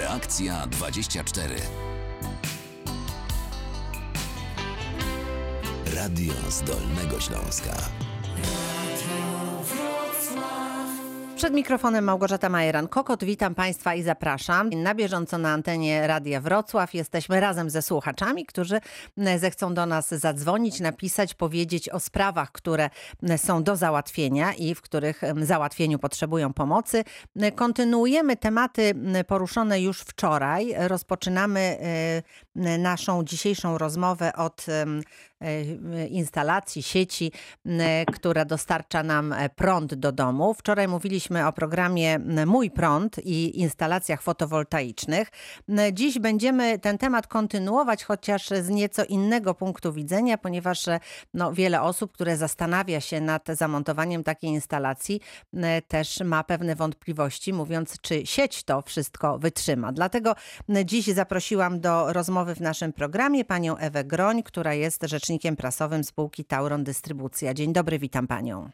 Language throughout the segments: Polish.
Reakcja 24. Radio Zdolnego Śląska. Przed mikrofonem Małgorzata Majeran-Kokot. Witam Państwa i zapraszam. Na bieżąco na antenie Radia Wrocław jesteśmy razem ze słuchaczami, którzy zechcą do nas zadzwonić, napisać, powiedzieć o sprawach, które są do załatwienia i w których załatwieniu potrzebują pomocy. Kontynuujemy tematy poruszone już wczoraj. Rozpoczynamy e, naszą dzisiejszą rozmowę od e, instalacji, sieci, która dostarcza nam prąd do domu. Wczoraj mówiliśmy o programie Mój Prąd i instalacjach fotowoltaicznych. Dziś będziemy ten temat kontynuować, chociaż z nieco innego punktu widzenia, ponieważ no, wiele osób, które zastanawia się nad zamontowaniem takiej instalacji, też ma pewne wątpliwości, mówiąc, czy sieć to wszystko wytrzyma. Dlatego dziś zaprosiłam do rozmowy w naszym programie panią Ewę Groń, która jest rzecznikiem prasowym spółki Tauron Dystrybucja. Dzień dobry, witam panią.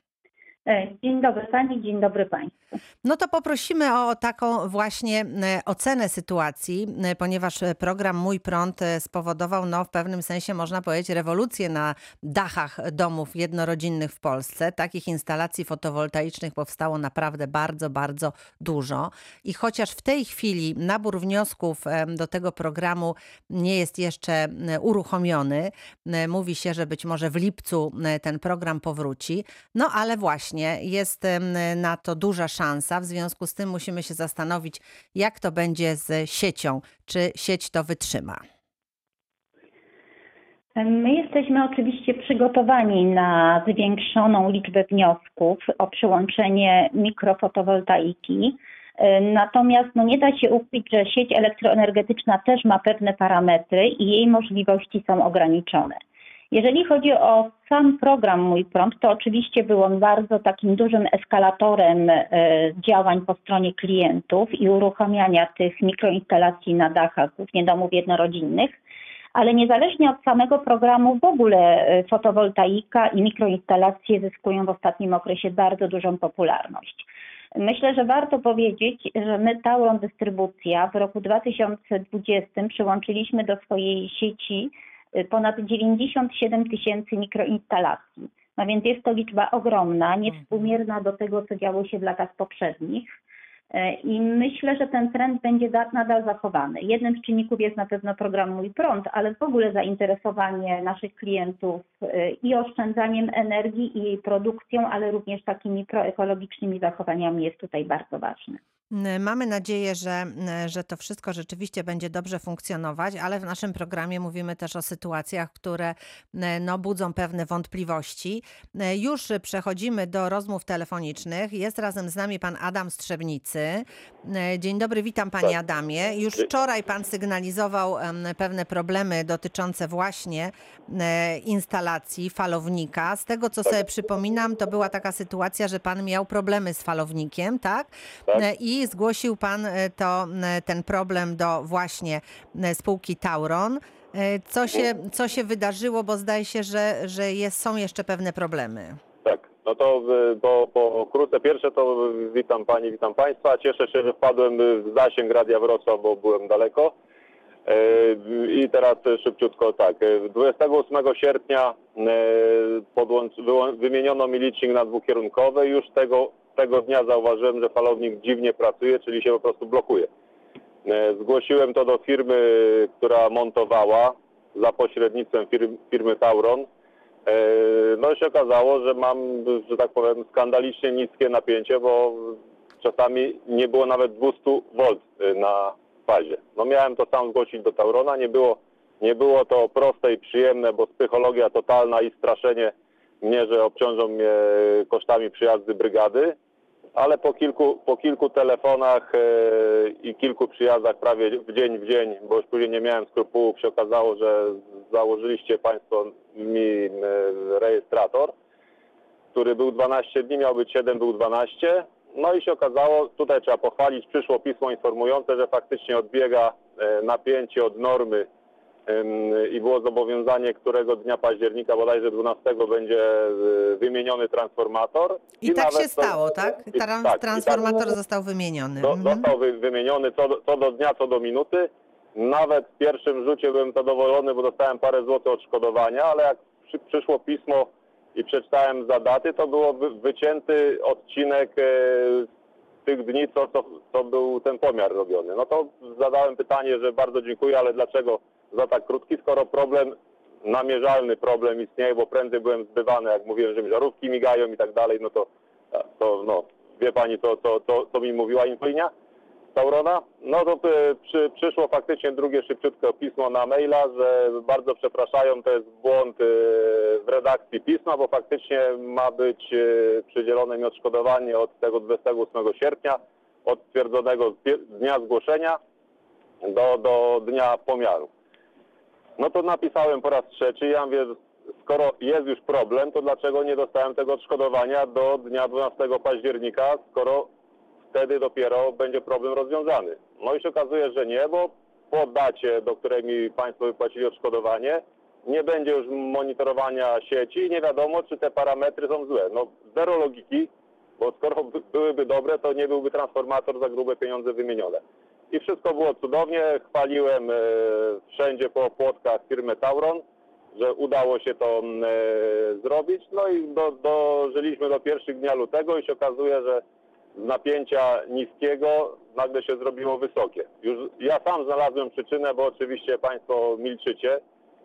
E, dzień dobry Pani, dzień dobry Państwu. No to poprosimy o taką właśnie e, ocenę sytuacji, e, ponieważ program Mój Prąd spowodował, no w pewnym sensie można powiedzieć, rewolucję na dachach domów jednorodzinnych w Polsce. Takich instalacji fotowoltaicznych powstało naprawdę bardzo, bardzo dużo. I chociaż w tej chwili nabór wniosków do tego programu nie jest jeszcze uruchomiony, mówi się, że być może w lipcu ten program powróci, no ale właśnie właśnie jest na to duża szansa. W związku z tym musimy się zastanowić, jak to będzie z siecią. Czy sieć to wytrzyma? My jesteśmy oczywiście przygotowani na zwiększoną liczbę wniosków o przyłączenie mikrofotowoltaiki. Natomiast no, nie da się ukryć, że sieć elektroenergetyczna też ma pewne parametry i jej możliwości są ograniczone. Jeżeli chodzi o sam program Mój Prąd, to oczywiście był on bardzo takim dużym eskalatorem e, działań po stronie klientów i uruchamiania tych mikroinstalacji na dachach, głównie domów jednorodzinnych. Ale niezależnie od samego programu, w ogóle e, fotowoltaika i mikroinstalacje zyskują w ostatnim okresie bardzo dużą popularność. Myślę, że warto powiedzieć, że my Tauron Dystrybucja w roku 2020 przyłączyliśmy do swojej sieci ponad 97 tysięcy mikroinstalacji. No więc jest to liczba ogromna, niewspółmierna do tego, co działo się w latach poprzednich. Y, I myślę, że ten trend będzie nadal zachowany. Jednym z czynników jest na pewno program Mój Prąd, ale w ogóle zainteresowanie naszych klientów y, i oszczędzaniem energii i jej produkcją, ale również takimi proekologicznymi zachowaniami jest tutaj bardzo ważne. Mamy nadzieję, że, że to wszystko rzeczywiście będzie dobrze funkcjonować, ale w naszym programie mówimy też o sytuacjach, które no, budzą pewne wątpliwości. Już przechodzimy do rozmów telefonicznych. Jest razem z nami pan Adam Strzebnicy. Dzień dobry, witam panie tak. Adamie. Już wczoraj pan sygnalizował pewne problemy dotyczące właśnie instalacji falownika. Z tego co sobie przypominam, to była taka sytuacja, że pan miał problemy z falownikiem, tak? tak. Zgłosił Pan e, to, e, ten problem do właśnie e, spółki Tauron. Co się, co się wydarzyło, bo zdaje się, że, że jest, są jeszcze pewne problemy. Tak, no to po, po krótce pierwsze to witam Pani, witam Państwa. Cieszę się, że wpadłem w zasięg Radia Wrocław, bo byłem daleko. I teraz szybciutko tak. 28 sierpnia wymieniono mi licznik na dwukierunkowy. Już tego tego dnia zauważyłem, że falownik dziwnie pracuje, czyli się po prostu blokuje. E, zgłosiłem to do firmy, która montowała za pośrednictwem firmy, firmy Tauron. E, no i się okazało, że mam, że tak powiem, skandalicznie niskie napięcie, bo czasami nie było nawet 200 V e, na fazie. No miałem to sam zgłosić do Taurona, nie było, nie było to proste i przyjemne, bo psychologia totalna i straszenie mnie, że obciążą mnie kosztami przyjazdy brygady ale po kilku, po kilku telefonach e, i kilku przyjazdach prawie w dzień w dzień, bo już później nie miałem skrupułów, się okazało, że założyliście Państwo mi e, rejestrator, który był 12 dni, miał być 7, był 12. No i się okazało, tutaj trzeba pochwalić, przyszło pismo informujące, że faktycznie odbiega e, napięcie od normy i było zobowiązanie, którego dnia października, bodajże 12, będzie y, wymieniony transformator. I, tak nawet się to- stało, tak? i- Tran- tak, i transformator tak- został wymieniony. do, Mhm. Został wy, wymieniony co do, co do dnia, co do minuty. Nawet w pierwszym rzucie byłem zadowolony, bo dostałem parę złotych odszkodowania, ale jak przy, przyszło pismo i przeczytałem za daty, to było wy, wycięty odcinek e, z tych dni, co, co, co był ten pomiar robiony. No to zadałem pytanie, że bardzo dziękuję, ale dlaczego za tak krótki, skoro problem, namierzalny problem istnieje, bo prędzej byłem zbywany, jak mówiłem, że mi żarówki migają i tak dalej, no to, to no, wie pani, co, co, co, co mi mówiła infolinia? Taurona, no to e, przy, przyszło faktycznie drugie szybciutko pismo na maila, że bardzo przepraszają, to jest błąd e, w redakcji pisma, bo faktycznie ma być e, przydzielone mi odszkodowanie od tego 28 sierpnia, od stwierdzonego pie- dnia zgłoszenia do, do dnia pomiaru. No to napisałem po raz trzeci, ja mówię, skoro jest już problem, to dlaczego nie dostałem tego odszkodowania do dnia 12 października, skoro wtedy dopiero będzie problem rozwiązany. No i się okazuje, że nie, bo po dacie, do której mi Państwo wypłacili odszkodowanie, nie będzie już monitorowania sieci i nie wiadomo, czy te parametry są złe. No zero logiki, bo skoro by- byłyby dobre, to nie byłby transformator za grube pieniądze wymienione. I wszystko było cudownie, chwaliłem e, wszędzie po płotkach firmę Tauron, że udało się to e, zrobić. No i do, dożyliśmy do pierwszych dnia lutego i się okazuje, że z napięcia niskiego nagle się zrobiło wysokie. Już ja sam znalazłem przyczynę, bo oczywiście Państwo milczycie.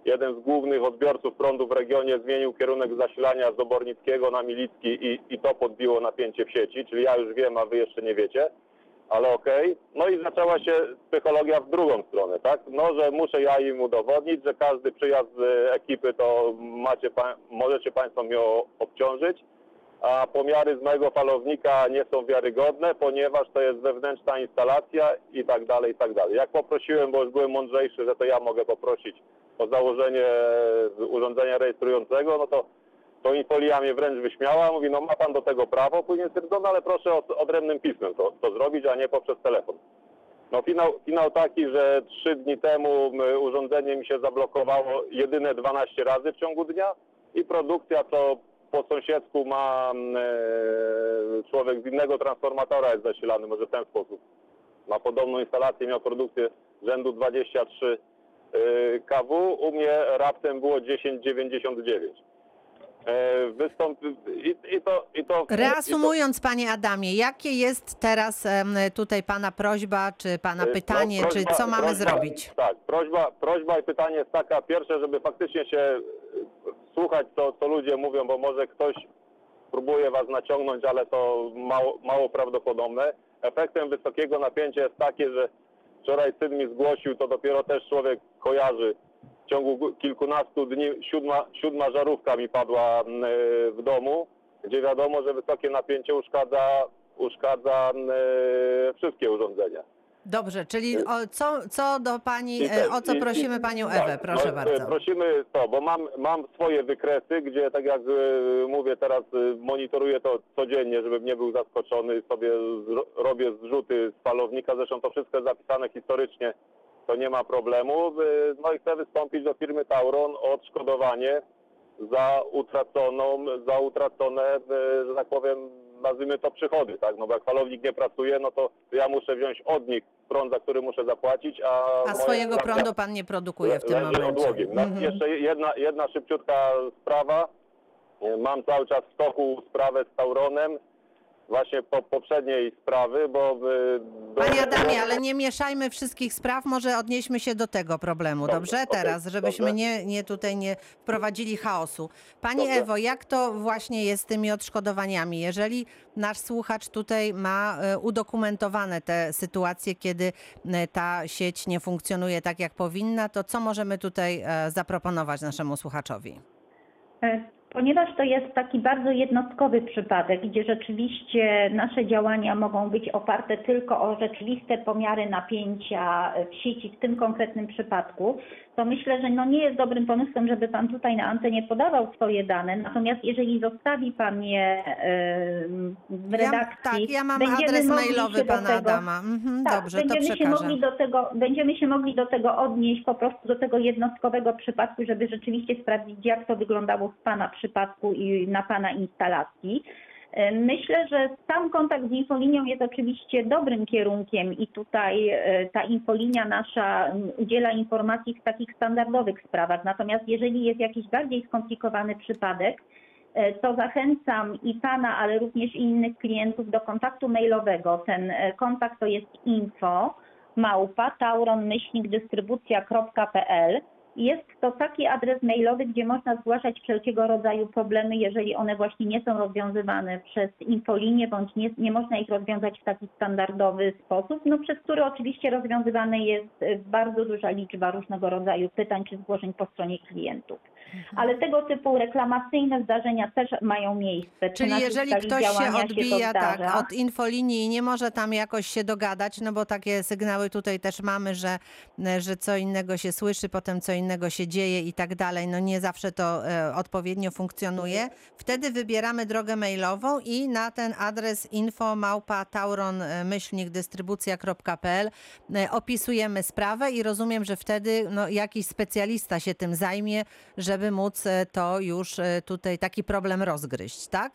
Jeden z głównych odbiorców prądu w regionie zmienił kierunek zasilania z Obornickiego na Milicki i, i to podbiło napięcie w sieci, czyli ja już wiem, a Wy jeszcze nie wiecie, ale okej. No i zaczęła się psychologia w drugą stronę, tak? No, że muszę ja im udowodnić, że każdy przyjazd e, ekipy to macie, pa- możecie Państwo o- obciążyć, a pomiary z mojego falownika nie są wiarygodne, ponieważ to jest wewnętrzna instalacja i tak dalej, i tak dalej. Jak poprosiłem, bo już byłem mądrzejszy, że to ja mogę poprosić o założenie urządzenia rejestrującego, no to to infolia mnie wręcz wyśmiała, mówi, no ma pan do tego prawo, później stwierdził, no ale proszę od, odrębnym pismem to, to zrobić, a nie poprzez telefon. No finał, finał taki, że trzy dni temu urządzenie mi się zablokowało jedyne 12 razy w ciągu dnia i produkcja, co po sąsiedzku ma e, człowiek z innego transformatora jest zasilany, może w ten sposób. Ma podobną instalację, miał produkcję rzędu 23 y, kW, u mnie raptem było 10,99. E, Wystąpi... I, i to, i to, Reasumując, panie Adamie, jakie jest teraz tutaj pana prośba, czy pana E, pytanie, no, czy prośba- co mamy prośba- zrobić? Tak, prośba, prośba i pytanie jest taka, pierwsze, żeby faktycznie się e, słuchać, co, co ludzie mówią, bo może ktoś próbuje was naciągnąć, ale to mało, mało prawdopodobne. Efektem wysokiego napięcia jest takie, że wczoraj syn mi zgłosił, to dopiero też człowiek kojarzy. W ciągu gu- kilkunastu dni siódma, siódma żarówka mi padła mm, e, w domu, gdzie wiadomo, że wysokie napięcie uszkadza, uszkadza mm, e, wszystkie urządzenia. Dobrze, czyli o, co, co do pani, e, te- o co i- prosimy i- panią tak, Ewę, proszę no, bardzo. Prosimy to, bo mam, mam swoje wykresy, gdzie tak jak mówię teraz, monitoruję to codziennie, żebym nie był zaskoczony, sobie robię zrzuty z falownika, zresztą to wszystko jest zapisane historycznie, to nie ma problemu. E, No i chcę wystąpić do firmy Tauron o odszkodowanie za utraconą, za utracone, e, że tak powiem, nazwijmy to przychody, tak? No bo jak falownik nie pracuje, no to ja muszę wziąć od nich prąd, za który muszę zapłacić, a... A swojego praca prądu pan nie produkuje w tym momencie. odłogiem. Mhm. Jeszcze jedna, jedna szybciutka sprawa. Mam cały czas w toku sprawę z Tauronem, właśnie po poprzedniej sprawy, bo... y, do- Panie Adamie, ale nie mieszajmy wszystkich spraw, może odnieśmy się do tego problemu, dobrze? Dobrze, okej, Teraz, żebyśmy dobrze. nie, nie tutaj nie wprowadzili chaosu. Pani Dobrze. Ewo, jak to właśnie jest z tymi odszkodowaniami? Jeżeli nasz słuchacz tutaj ma e, udokumentowane te sytuacje, kiedy e, ta sieć nie funkcjonuje tak, jak powinna, to co możemy tutaj e, zaproponować naszemu słuchaczowi? Ponieważ to jest taki bardzo jednostkowy przypadek, gdzie rzeczywiście nasze działania mogą być oparte tylko o rzeczywiste pomiary napięcia w sieci w tym konkretnym przypadku, to myślę, że no nie jest dobrym pomysłem, żeby Pan tutaj na antenie podawał swoje dane. Natomiast jeżeli zostawi Pan je w Ja, redakcji, tak, ja mam adres mailowy się pana tego- Adama. Mhm, tak, dobrze, to będziemy się przekażę. mogli do tego, będziemy się mogli do tego odnieść po prostu do tego jednostkowego przypadku, żeby rzeczywiście sprawdzić, jak to wyglądało w Pana przypadku i na Pana instalacji. E, Myślę, że sam kontakt z infolinią jest oczywiście dobrym kierunkiem i tutaj e, ta infolinia nasza udziela informacji w takich standardowych sprawach. Natomiast jeżeli jest jakiś bardziej skomplikowany przypadek, e, to zachęcam i Pana, ale również innych klientów do kontaktu mailowego. Ten kontakt to jest info małpa tauron-dystrybucja.pl. Jest to taki adres mailowy, gdzie można zgłaszać wszelkiego rodzaju problemy, jeżeli one właśnie nie są rozwiązywane przez infolinię, bądź nie, nie można ich rozwiązać w taki standardowy sposób, no przez który oczywiście rozwiązywane jest bardzo duża liczba różnego rodzaju pytań czy zgłoszeń po stronie klientów. Ale tego typu reklamacyjne zdarzenia też mają miejsce. Przy Czyli jeżeli ktoś się odbija tak, zdarza. od infolinii i nie może tam jakoś się dogadać, no bo takie sygnały tutaj też mamy, że, że co innego się słyszy, potem co innego się dzieje i tak dalej, no nie zawsze to e, odpowiednio funkcjonuje. Wtedy wybieramy drogę mailową i na ten adres info małpa tauron dystrybucja.pl e, opisujemy sprawę i rozumiem, że wtedy no, jakiś specjalista się tym zajmie, żeby móc e, to już e, tutaj taki problem rozgryźć, tak?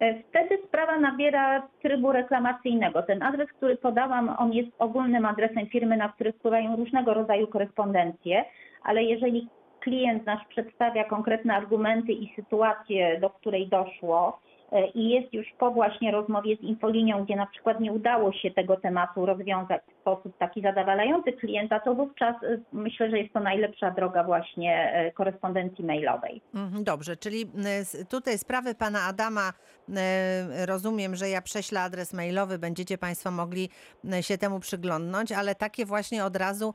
E, Wtedy sprawa nabiera trybu reklamacyjnego. Ten adres, który podałam, on jest ogólnym adresem firmy, na który wpływają różnego rodzaju korespondencje, ale jeżeli klient nasz przedstawia konkretne argumenty i sytuację, do której doszło i jest już po właśnie rozmowie z infolinią, gdzie na przykład nie udało się tego tematu rozwiązać w sposób taki zadowalający klienta, to wówczas e, myślę, że jest to najlepsza droga właśnie e, korespondencji mailowej. Mhm, Dobrze, czyli tutaj sprawy pana Adama, rozumiem, że ja prześlę adres mailowy, będziecie państwo mogli się temu przyglądnąć, ale takie właśnie od razu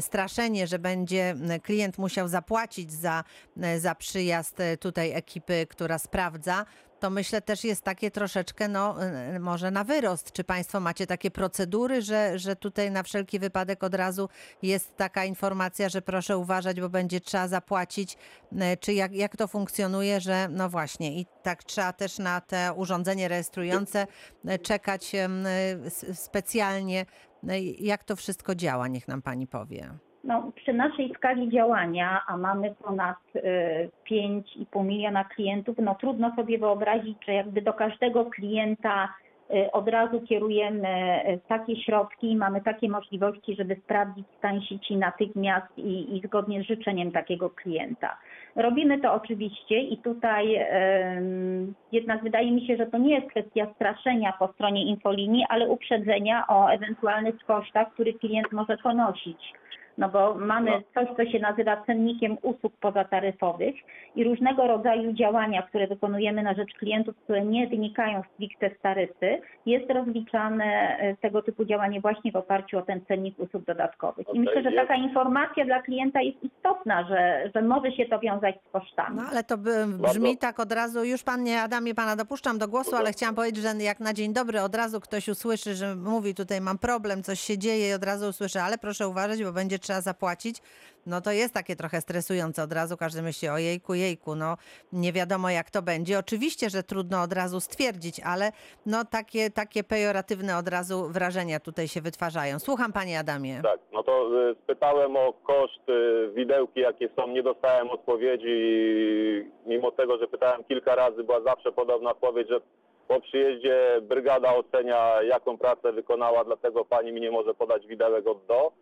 straszenie, że będzie klient musiał zapłacić za, za przyjazd tutaj ekipy, która sprawdza, to myślę też jest takie troszeczkę, no y, może na wyrost. Czy Państwo macie takie procedury, że, że tutaj na wszelki wypadek od razu jest taka informacja, że proszę uważać, bo będzie trzeba zapłacić, y, czy jak, jak to funkcjonuje, że no właśnie i tak trzeba też na te urządzenie rejestrujące y, czekać specjalnie. Y, Jak to wszystko działa, niech nam Pani powie. No, przy naszej skali działania, a mamy ponad y, 5,5 miliona klientów, no trudno sobie wyobrazić, że jakby do każdego klienta y, od razu kierujemy y, takie środki i mamy takie możliwości, żeby sprawdzić stan sieci natychmiast i, i zgodnie z życzeniem takiego klienta. Robimy to oczywiście i tutaj em, jednak wydaje mi się, że to nie jest kwestia straszenia po stronie infolinii, ale uprzedzenia o ewentualnych kosztach, które klient może ponosić. No bo mamy No. coś, co się nazywa cennikiem usług pozataryfowych i różnego rodzaju działania, które wykonujemy na rzecz klientów, które nie wynikają stricte z taryfy, jest rozliczane e, tego typu działanie właśnie w oparciu o ten cennik usług dodatkowych. I myślę, że jest. taka informacja dla klienta jest istotna, że, że może się to wiązać z kosztami. No ale to by, brzmi tak od razu, już Panie Adamie, Pana dopuszczam do głosu, ale chciałam powiedzieć, że jak na dzień dobry od razu ktoś usłyszy, że mówi tutaj mam problem, coś się dzieje i od razu usłyszy, ale proszę uważać, bo będzie trzeba zapłacić, no to jest takie trochę stresujące od razu, każdy myśli o jejku, jejku, no nie wiadomo jak to będzie. Oczywiście, że trudno od razu stwierdzić, ale no takie, takie pejoratywne od razu wrażenia tutaj się wytwarzają. Słucham Panie Adamie. Tak, no to y, spytałem o koszt y, widełki, jakie są, nie dostałem odpowiedzi, mimo tego, że pytałem kilka razy, była zawsze podobna odpowiedź, że po przyjeździe brygada ocenia, jaką pracę wykonała, dlatego pani mi nie może podać widełek od do.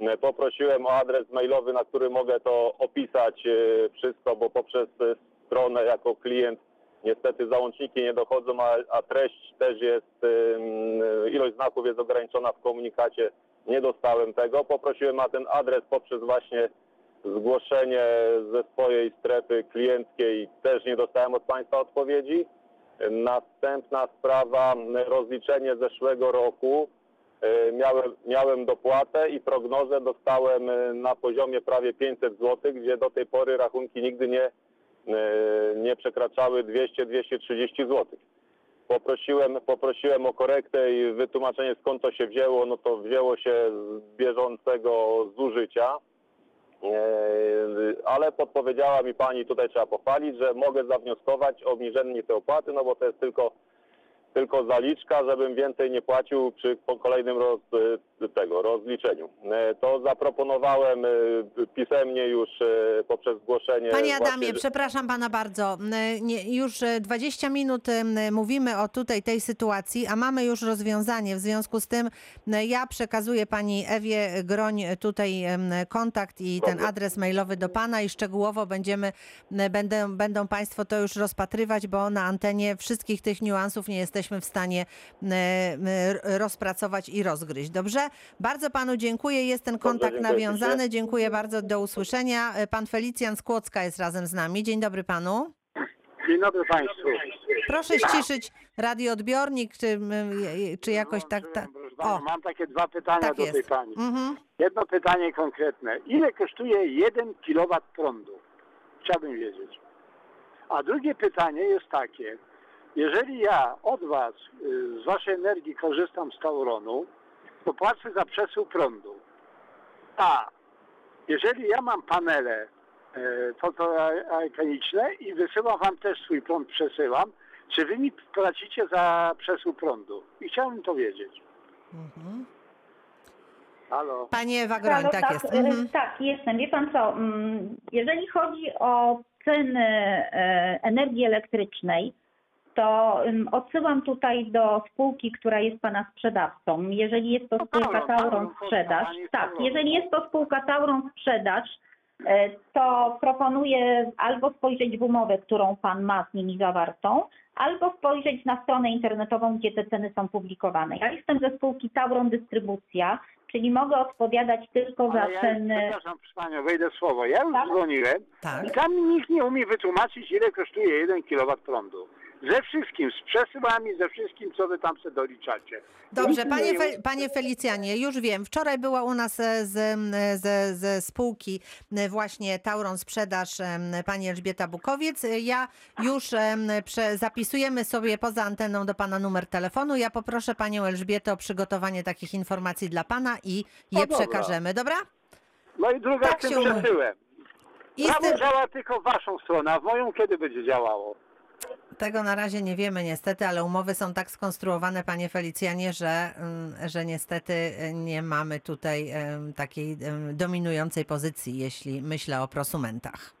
Y, Poprosiłem o adres mailowy, na który mogę to opisać y, wszystko, bo poprzez y, stronę jako klient niestety załączniki nie dochodzą, a, a treść też jest, ilość znaków jest ograniczona w komunikacie. Nie dostałem tego. Poprosiłem na ten adres poprzez właśnie zgłoszenie ze swojej strefy klienckiej. Też nie dostałem od Państwa odpowiedzi. Następna sprawa, rozliczenie zeszłego roku. E, Miałem, miałem dopłatę i prognozę dostałem e, na poziomie prawie 500 zł, gdzie do tej pory rachunki nigdy nie e, nie przekraczały 200-230 zł. Poprosiłem, poprosiłem o korektę i wytłumaczenie skąd to się wzięło, no to wzięło się z bieżącego zużycia. Ale podpowiedziała mi pani, tutaj trzeba pochwalić, że mogę zawnioskować o obniżenie tej opłaty, no bo to jest tylko, tylko zaliczka, żebym więcej nie płacił przy kolejnym roz, e, tego, rozliczeniu. E, To zaproponowałem e, pisemnie już e, poprzez zgłoszenie. Panie Adamie, właśnie- przepraszam pana bardzo. Nie, już e, 20 minut mówimy o tutaj tej sytuacji, a mamy już rozwiązanie. W związku z tym ja przekazuję pani Ewie Groń tutaj kontakt i ten adres mailowy do pana i szczegółowo będziemy, będą, będą państwo to już rozpatrywać, bo na antenie wszystkich tych niuansów nie jesteśmy w stanie m, rozpracować i rozgryźć. Dobrze? Bardzo panu dziękuję. Jest ten kontakt dziękuję nawiązany. ślicznie. Dziękuję bardzo. Do usłyszenia. Pan Felicjan z Kłodzka jest razem z nami. Dzień dobry panu. Dzień dobry Państwu. Proszę ściszyć radioodbiornik, czy, m, czy jakoś tak. pana. O, Mam takie dwa pytania tak do tej. Pani. Mhm. Jedno pytanie konkretne. Ile kosztuje 1 kW prądu? Chciałbym wiedzieć. A drugie pytanie jest takie. Jeżeli ja od Was, y, z Waszej energii korzystam z Tauronu, to płacę za przesył prądu. A jeżeli ja mam panele e, fotoelektroniczne i wysyłam Wam też swój prąd, przesyłam, czy Wy mi płacicie za przesył prądu? I chciałbym to wiedzieć. Mhm. Halo? Pani Ewa Groń, Halo, tak jest. e, Mhm. Tak, jestem. Wie pan co, mm, jeżeli chodzi o ceny energii elektrycznej, to odsyłam tutaj do spółki, która jest pana sprzedawcą. Jeżeli jest to No, spółka Tauron, Sprzedaż, tak, jeżeli jest to spółka Tauron Sprzedaż, e, to proponuję albo spojrzeć w umowę, którą pan ma z nimi zawartą, albo spojrzeć na stronę internetową, gdzie te ceny są publikowane. Ja jestem ze spółki Tauron Dystrybucja, czyli mogę odpowiadać tylko za ja, ceny. przepraszam proszę Panią, wejdę w słowo. Ja już Tak? dzwoniłem Tak. i tam nikt nie umie wytłumaczyć, ile kosztuje 1 kW prądu. Ze wszystkim, z przesyłami, ze wszystkim, co Wy tam sobie doliczacie. Dobrze, panie, nie- Fe, panie Felicjanie, już wiem. Wczoraj była u nas e, z, m, ze, ze spółki właśnie Tauron Sprzedaż pani Elżbieta Bukowiec. E, Ja już prze, zapisujemy sobie poza anteną do pana numer telefonu. Ja poproszę panią Elżbietę o przygotowanie takich informacji dla pana i je dobra. przekażemy. Dobra? No i druga Tak z tym przesyłem. I z Prawo tym, działa tylko w Waszą stronę, a w moją kiedy będzie działało? Tego na razie nie wiemy niestety, ale umowy są tak skonstruowane, panie Felicjanie, że, mm, że niestety e, nie mamy tutaj em, takiej em, dominującej pozycji, jeśli myślę o prosumentach.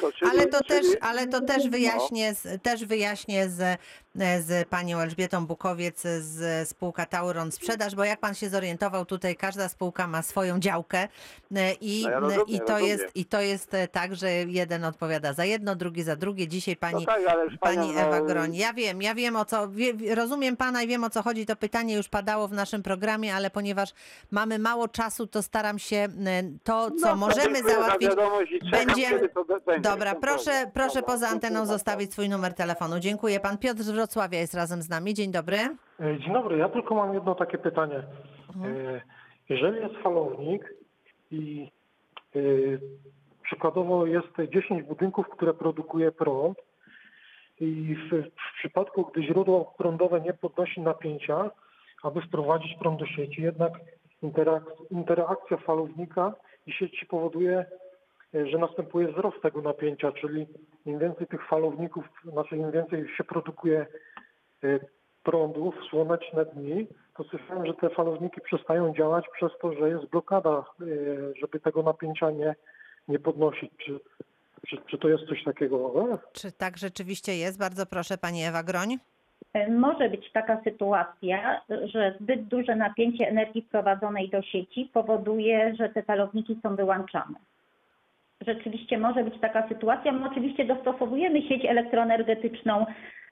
To czyli, Ale to, czyli, też, ale to też No. wyjaśnię, z, też wyjaśnię z, z panią Elżbietą Bukowiec z spółka Tauron Sprzedaż, bo jak pan się zorientował, tutaj każda spółka ma swoją działkę e, i, No ja rozumiem, i, to, rozumiem. jest, i to jest e, tak, że jeden odpowiada za jedno, drugi za drugie. Dzisiaj pani, no tak, pani Ewa no, Groń. Ja wiem, ja wiem o co, wie, rozumiem pana i wiem o co chodzi. To pytanie już padało w naszym programie, ale ponieważ mamy mało czasu, to staram się e, to, co no możemy załatwić. Będziemy- to be- będzie. Dobra, No proszę, proszę poza anteną zostawić swój numer telefonu. Dziękuję. Pan Piotr Wrocławia jest razem z nami. Dzień dobry. E, Dzień dobry, ja tylko mam jedno takie pytanie. E, Jeżeli jest falownik i e, przykładowo jest 10 budynków, które produkuje prąd i w, w przypadku, gdy źródło prądowe nie podnosi napięcia, aby wprowadzić prąd do sieci, jednak interak- interakcja falownika i sieci powoduje, że następuje wzrost tego napięcia, czyli im więcej tych falowników, znaczy im więcej się produkuje e, prądu w słoneczne dni, to słyszałem, że te falowniki przestają działać przez to, że jest blokada, e, żeby tego napięcia nie, nie podnosić. Czy, czy, czy to jest coś takiego? E? Czy tak rzeczywiście jest? Bardzo proszę, pani Ewa Groń. E, Może być taka sytuacja, że zbyt duże napięcie energii wprowadzonej do sieci powoduje, że te falowniki są wyłączane. Rzeczywiście może być taka sytuacja. My oczywiście dostosowujemy sieć elektroenergetyczną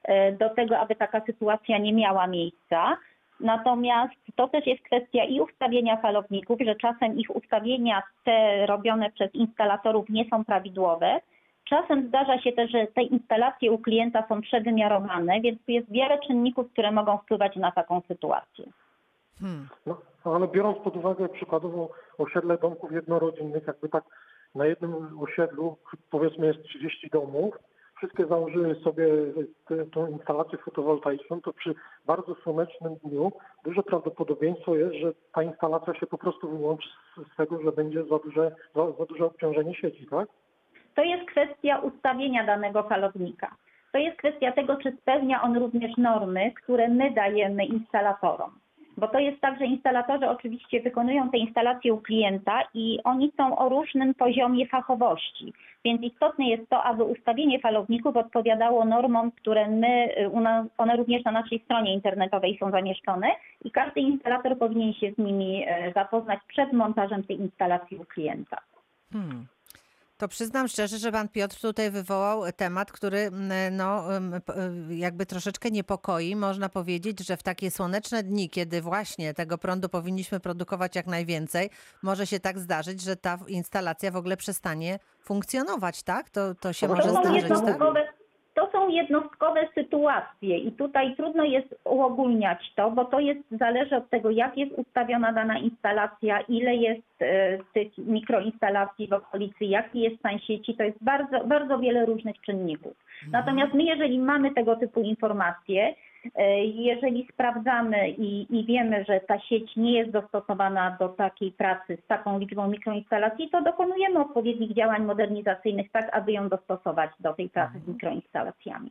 e, do tego, aby taka sytuacja nie miała miejsca. Natomiast to też jest kwestia i ustawienia falowników, że czasem ich ustawienia te robione przez instalatorów nie są prawidłowe. Czasem zdarza się też, że te instalacje u klienta są przewymiarowane, więc tu jest wiele czynników, które mogą wpływać na taką sytuację. Hmm. No, ale biorąc pod uwagę przykładowo osiedle domków jednorodzinnych, jakby tak na jednym osiedlu, powiedzmy jest 30 domów, wszystkie założyły sobie tę- instalację fotowoltaiczną, to przy bardzo słonecznym dniu duże prawdopodobieństwo jest, że ta instalacja się po prostu wyłączy z, z tego, że będzie za duże, za, za duże obciążenie sieci, tak? To jest kwestia ustawienia danego falownika. To jest kwestia tego, czy spełnia on również normy, które my dajemy instalatorom. Bo to jest tak, że instalatorzy oczywiście wykonują te instalacje u klienta i oni są o różnym poziomie fachowości. Więc istotne jest to, aby ustawienie falowników odpowiadało normom, które my, y, one również na naszej stronie internetowej są zamieszczone i każdy instalator powinien się z nimi e, zapoznać przed montażem tej instalacji u klienta. Hmm. To przyznam szczerze, że pan Piotr tutaj wywołał temat, który mm, no, y, jakby troszeczkę niepokoi. Można powiedzieć, że w takie słoneczne dni, kiedy właśnie tego prądu powinniśmy produkować jak najwięcej, może się tak zdarzyć, że ta instalacja w ogóle przestanie funkcjonować, tak? To, to się może to zdarzyć, tak? To są jednostkowe sytuacje i tutaj trudno jest uogólniać to, bo to jest zależy od tego, jak jest ustawiona dana instalacja, ile jest e, tych mikroinstalacji w okolicy, jaki jest stan sieci, to jest bardzo, bardzo wiele różnych czynników. Natomiast my, jeżeli mamy tego typu informacje, jeżeli sprawdzamy i, i wiemy, że ta sieć nie jest dostosowana do takiej pracy z taką liczbą mikroinstalacji, to dokonujemy odpowiednich działań modernizacyjnych tak, aby ją dostosować do tej pracy z mikroinstalacjami.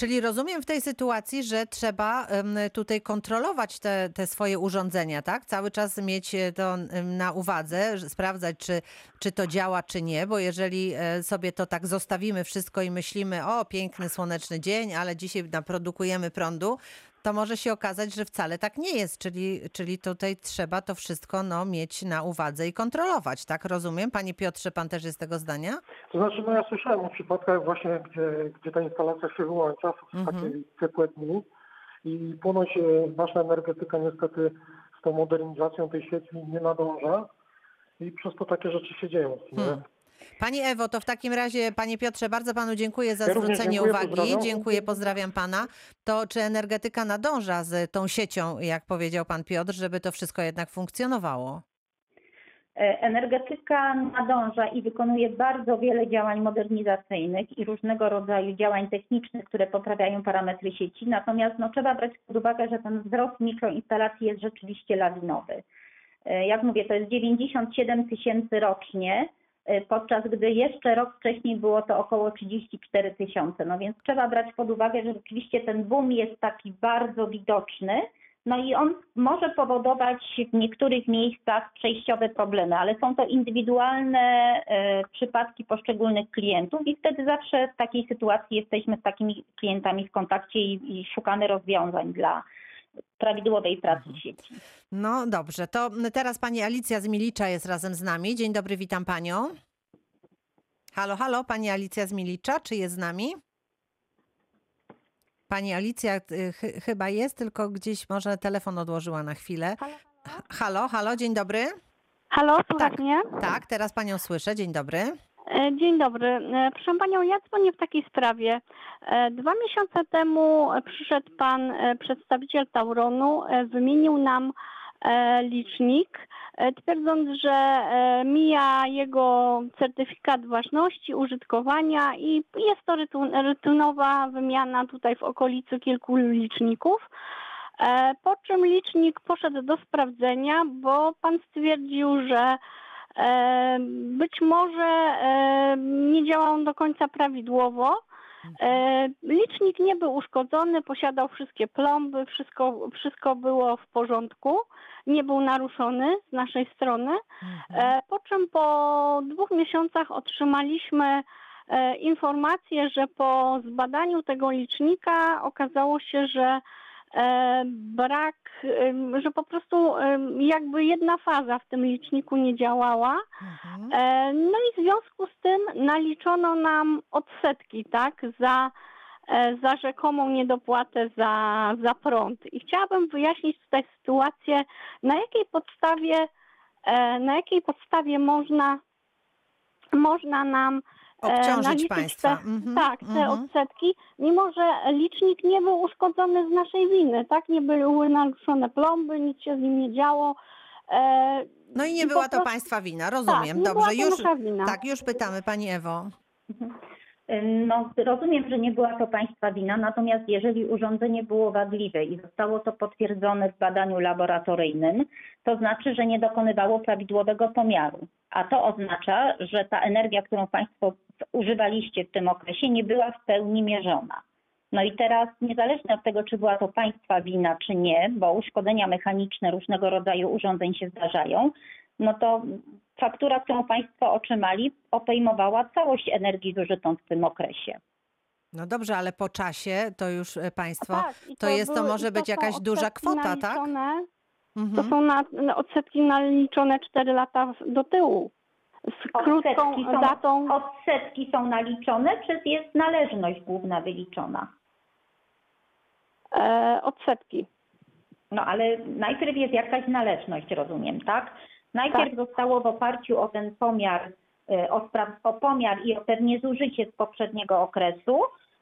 Czyli rozumiem w tej sytuacji, że trzeba tutaj kontrolować te, te swoje urządzenia, tak? Cały czas mieć e, to na uwadze, sprawdzać, czy, czy to działa, czy nie, bo jeżeli e, sobie to tak zostawimy wszystko i myślimy, o piękny słoneczny dzień, ale dzisiaj naprodukujemy prądu, to może się okazać, że wcale tak nie jest, czyli, czyli tutaj trzeba to wszystko no, mieć na uwadze i kontrolować, tak? Rozumiem? Panie Piotrze, pan też jest tego zdania? To znaczy, no ja słyszałem o przypadkach właśnie, gdzie, gdzie ta instalacja się wyłącza w Mhm. takie ciepłe dni i ponoć e, nasza energetyka niestety z tą modernizacją tej sieci nie nadąża i przez to takie rzeczy się dzieją. Hmm. Pani Ewo, to w takim razie, panie Piotrze, bardzo panu dziękuję za Ja zwrócenie dziękuję, uwagi. pozdrawiam. Dziękuję, pozdrawiam pana. To czy energetyka nadąża z tą siecią, jak powiedział pan Piotr, żeby to wszystko jednak funkcjonowało? E, Energetyka nadąża i wykonuje bardzo wiele działań modernizacyjnych i różnego rodzaju działań technicznych, które poprawiają parametry sieci. Natomiast no, trzeba brać pod uwagę, że ten wzrost mikroinstalacji jest rzeczywiście lawinowy. E, Jak mówię, to jest 97 tysięcy rocznie, podczas gdy jeszcze rok wcześniej było to około 34 tysiące. No więc trzeba brać pod uwagę, że rzeczywiście ten boom jest taki bardzo widoczny. No i on może powodować w niektórych miejscach przejściowe problemy, ale są to indywidualne e, przypadki poszczególnych klientów i wtedy zawsze w takiej sytuacji jesteśmy z takimi klientami w kontakcie i, i szukamy rozwiązań dla prawidłowej pracy sieci. No dobrze, to teraz pani Alicja z Milicza jest razem z nami. Dzień dobry, witam panią. Halo, halo, pani Alicja z Milicza, czy jest z nami? Pani Alicja y, chy- chyba jest, tylko gdzieś może telefon odłożyła na chwilę. H- Halo, halo, dzień dobry. Halo, słuchaj Tak. mnie? Tak, teraz panią słyszę. Dzień dobry. E, Dzień dobry. E, Proszę panią, ja dzwonię w takiej sprawie. E, Dwa miesiące temu przyszedł pan przedstawiciel Tauronu, wymienił nam licznik, twierdząc, że mija jego certyfikat ważności, użytkowania i jest to rytu- rutynowa wymiana tutaj w okolicy kilku liczników. Po czym licznik poszedł do sprawdzenia, bo pan stwierdził, że Być może e, nie działał on do końca prawidłowo. E, Licznik nie był uszkodzony, posiadał wszystkie plomby, wszystko, wszystko było w porządku, nie był naruszony z naszej strony. E, Po czym po dwóch miesiącach otrzymaliśmy e, informację, że po zbadaniu tego licznika okazało się, że e, brak, em, że po prostu jakby jedna faza w tym liczniku nie działała. Mhm. E, No i w związku z tym naliczono nam odsetki, tak, za, e, za rzekomą niedopłatę za, za prąd. I chciałabym wyjaśnić tutaj sytuację, na jakiej podstawie, e, na jakiej podstawie można, można nam e, Obciążyć naliczyć państwa. Te, Mhm, Tak, te mhm. odsetki, mimo że licznik nie był uszkodzony z naszej winy, tak? Nie były naruszone plomby, nic się z nim nie działo. E, No i nie I była to prostu- państwa wina, tak, rozumiem. nie Dobrze, już tak, już pytamy pani Ewo. No, rozumiem, że nie była to Państwa wina, natomiast jeżeli urządzenie było wadliwe i zostało to potwierdzone w badaniu laboratoryjnym, to znaczy, że nie dokonywało prawidłowego pomiaru. A to oznacza, że ta energia, którą Państwo używaliście w tym okresie, nie była w pełni mierzona. No i teraz, niezależnie od tego, czy była to Państwa wina, czy nie, bo uszkodzenia mechaniczne różnego rodzaju urządzeń się zdarzają, no to faktura, którą Państwo otrzymali, obejmowała całość energii zużytą w tym okresie. No dobrze, ale po czasie to już e, państwo, tak, i to jest, to może i być jakaś duża kwota, tak? naliczone, To Mhm. są na, na odsetki naliczone 4 lata do tyłu. Z krótką Odsetki są, datą. odsetki są naliczone, czy jest należność główna wyliczona? E, odsetki. No ale najpierw jest jakaś należność, rozumiem, tak? Najpierw zostało w oparciu o ten pomiar, y, o, o pomiar i o pewnie zużycie z poprzedniego okresu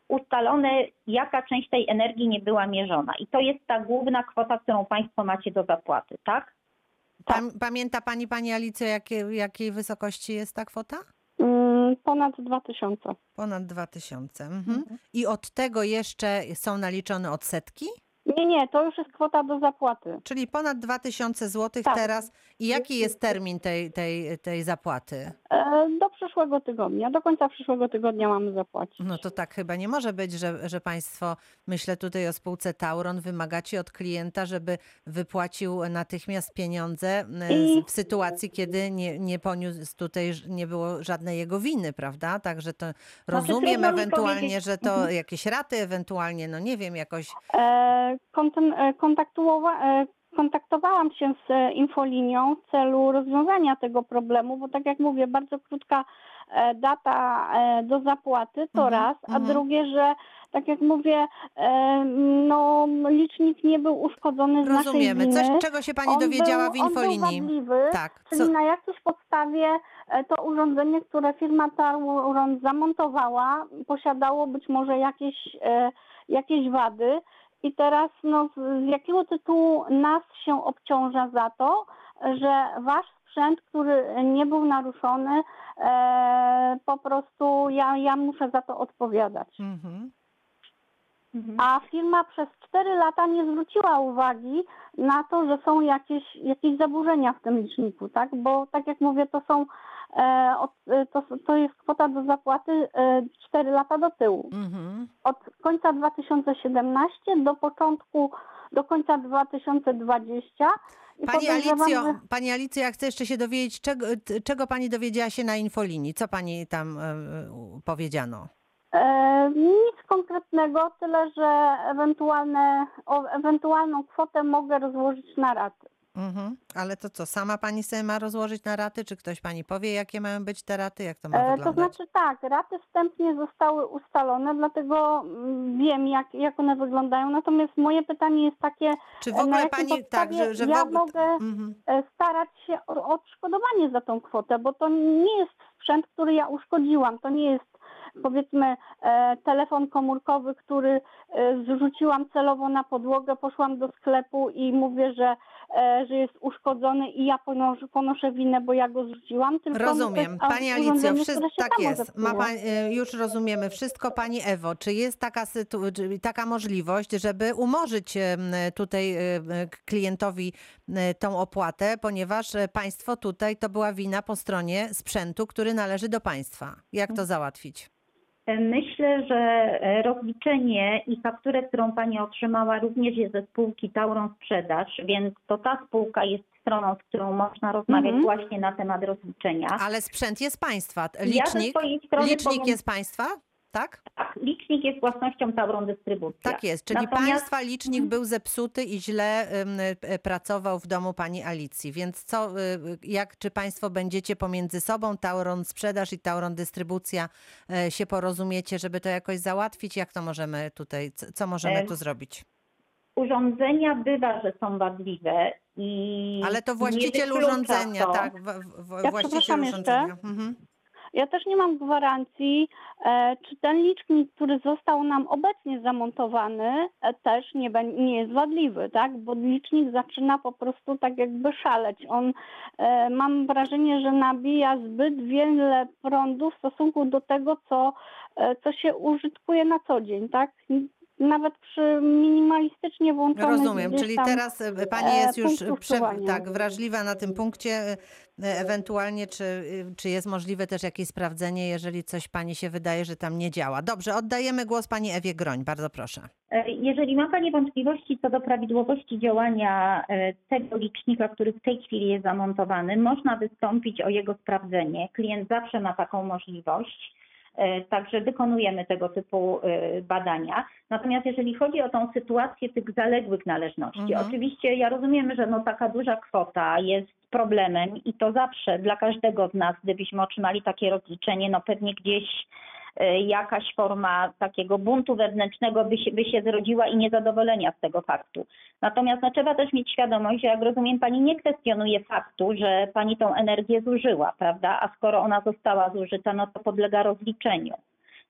ustalone, jaka część tej energii nie była mierzona. I to jest ta główna kwota, którą Państwo macie do zapłaty, tak? Pam, pamięta pani, pani Alicjo, jakie, jakiej wysokości jest ta kwota? Mm, ponad 2000. Ponad 2000. Mhm. I od tego jeszcze są naliczone odsetki? Nie, nie, to już jest kwota do zapłaty. Czyli ponad 2000 zł Tak. teraz. I jaki jest termin tej, tej, tej zapłaty? E, do przyszłego tygodnia. Do końca przyszłego tygodnia mamy zapłacić. No to tak chyba nie może być, że, że państwo, myślę tutaj o spółce Tauron, wymagacie od klienta, żeby wypłacił natychmiast pieniądze e, I- w sytuacji, kiedy nie, nie poniósł tutaj, nie było żadnej jego winy, prawda? Także to rozumiem trudno mi ewentualnie, że to jakieś raty ewentualnie, no nie wiem, jakoś E, e, kontaktuowa- e, kontaktowałam się z e, infolinią w celu rozwiązania tego problemu, bo tak jak mówię, bardzo krótka data do zapłaty to Mhm, raz, a mhm. drugie, że tak jak mówię, no licznik nie był uszkodzony z rozumiemy. naszej Coś, winy. czego się pani On dowiedziała był, w infolinii? On był wadliwy, Tak, Czyli co, na jakiejś podstawie to urządzenie, które firma Tauron zamontowała, posiadało być może jakieś, jakieś wady. I teraz no, z, jakiego tytułu nas się obciąża za to, że wasz sprzęt, który nie był naruszony, e, po prostu ja, ja muszę za to odpowiadać. mhm. A firma przez 4 lata nie zwróciła uwagi na to, że są jakieś, jakieś zaburzenia w tym liczniku, tak? Bo tak jak mówię, to są to, to jest kwota do zapłaty e, 4 lata do tyłu. Mhm. Od końca 2017 do początku, do końca 2020. I Pani Alicjo, że- pani Alicjo, ja chcę jeszcze się dowiedzieć, czego, czego pani dowiedziała się na infolinii? Co pani tam e, u- powiedziano? E, nic konkretnego, tyle że ewentualne, o, ewentualną kwotę mogę rozłożyć na raty. Mhm. Ale to co, sama pani sobie ma rozłożyć na raty? Czy ktoś pani powie, jakie mają być te raty? Jak to ma E, To wyglądać? znaczy tak, raty wstępnie zostały ustalone, dlatego mm, wiem jak, jak one wyglądają. Natomiast moje pytanie jest takie, Czy w na ogóle jakiej pani, tak, podstawie że, że w ja ogóle... mogę Mhm. e, starać się o o odszkodowanie za tą kwotę, bo to nie jest sprzęt, który ja uszkodziłam. To nie jest powiedzmy e, telefon komórkowy, który e, zrzuciłam celowo na podłogę, poszłam do sklepu i mówię, że, e, że jest uszkodzony i ja ponoszę, ponoszę winę, bo ja go zrzuciłam. Tylko Rozumiem. jest Pani Alicjo, wszystko tak jest. Ma pani, e, już rozumiemy wszystko. Pani Ewo, czy jest taka, taka możliwość, żeby umorzyć tutaj e, e, klientowi e, tą opłatę, ponieważ e, państwo tutaj to była wina po stronie sprzętu, który należy do państwa. Jak to załatwić? Myślę, że e, rozliczenie i fakturę, którą Pani otrzymała również jest ze spółki Tauron Sprzedaż, więc to ta spółka jest stroną, z którą można rozmawiać Mhm. właśnie na temat rozliczenia. Ale sprzęt jest państwa. Ja Licznik, strony licznik powiem- jest państwa? Tak? Tak, licznik jest własnością Tauron Dystrybucja. Tak jest, czyli Natomiast- państwa licznik był zepsuty i źle y, pracował w domu pani Alicji. Więc co, y, jak, czy państwo będziecie pomiędzy sobą, Tauron Sprzedaż i Tauron Dystrybucja y, się porozumiecie, żeby to jakoś załatwić? Jak to możemy tutaj, co możemy tu zrobić? Urządzenia bywa, że są wadliwe i Ale to nie właściciel urządzenia, to, tak? W, w, Ja właściciel przepraszam jeszcze. urządzenia. Mhm. Ja też nie mam gwarancji, e, czy ten licznik, który został nam obecnie zamontowany, e, też nie, nie jest wadliwy, tak? Bo licznik zaczyna po prostu tak jakby szaleć. On, e, mam wrażenie, że nabija zbyt wiele prądu w stosunku do tego, co, co się użytkuje na co dzień, tak? Nawet przy minimalistycznie włączonych Rozumiem, czyli teraz e, pani e, jest już prze, tak wrażliwa na tym punkcie. e, Ewentualnie, czy, czy jest możliwe też jakieś sprawdzenie, jeżeli coś pani się wydaje, że tam nie działa. Dobrze, oddajemy głos pani Ewie Groń, bardzo proszę. Jeżeli ma Pani wątpliwości co do prawidłowości działania tego licznika, który w tej chwili jest zamontowany, można wystąpić o jego sprawdzenie. Klient zawsze ma taką możliwość. E, Także wykonujemy tego typu e, badania. Natomiast jeżeli chodzi o tą sytuację tych zaległych należności, Mhm. oczywiście ja rozumiem, że no taka duża kwota jest problemem i to zawsze dla każdego z nas, gdybyśmy otrzymali takie rozliczenie, no pewnie gdzieś jakaś forma takiego buntu wewnętrznego by się, by się zrodziła i niezadowolenia z tego faktu. Natomiast no, trzeba też mieć świadomość, że jak rozumiem, pani nie kwestionuje faktu, że pani tą energię zużyła, prawda? A skoro ona została zużyta, no to podlega rozliczeniu.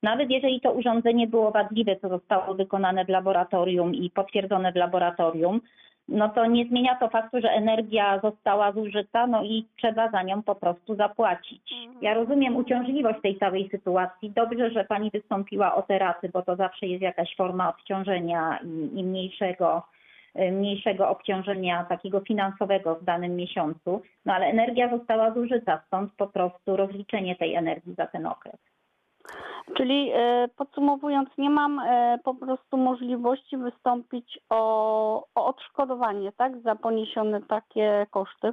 Nawet jeżeli to urządzenie było wadliwe, co zostało wykonane w laboratorium i potwierdzone w laboratorium, no to nie zmienia to faktu, że energia została zużyta, no i trzeba za nią po prostu zapłacić. Ja rozumiem uciążliwość tej całej sytuacji. Dobrze, że pani wystąpiła o te raty, bo to zawsze jest jakaś forma odciążenia i, i mniejszego, y, mniejszego obciążenia takiego finansowego w danym miesiącu. No ale energia została zużyta, stąd po prostu rozliczenie tej energii za ten okres. Czyli e, podsumowując, nie mam e, po prostu możliwości wystąpić o, o odszkodowanie, tak, za poniesione takie koszty.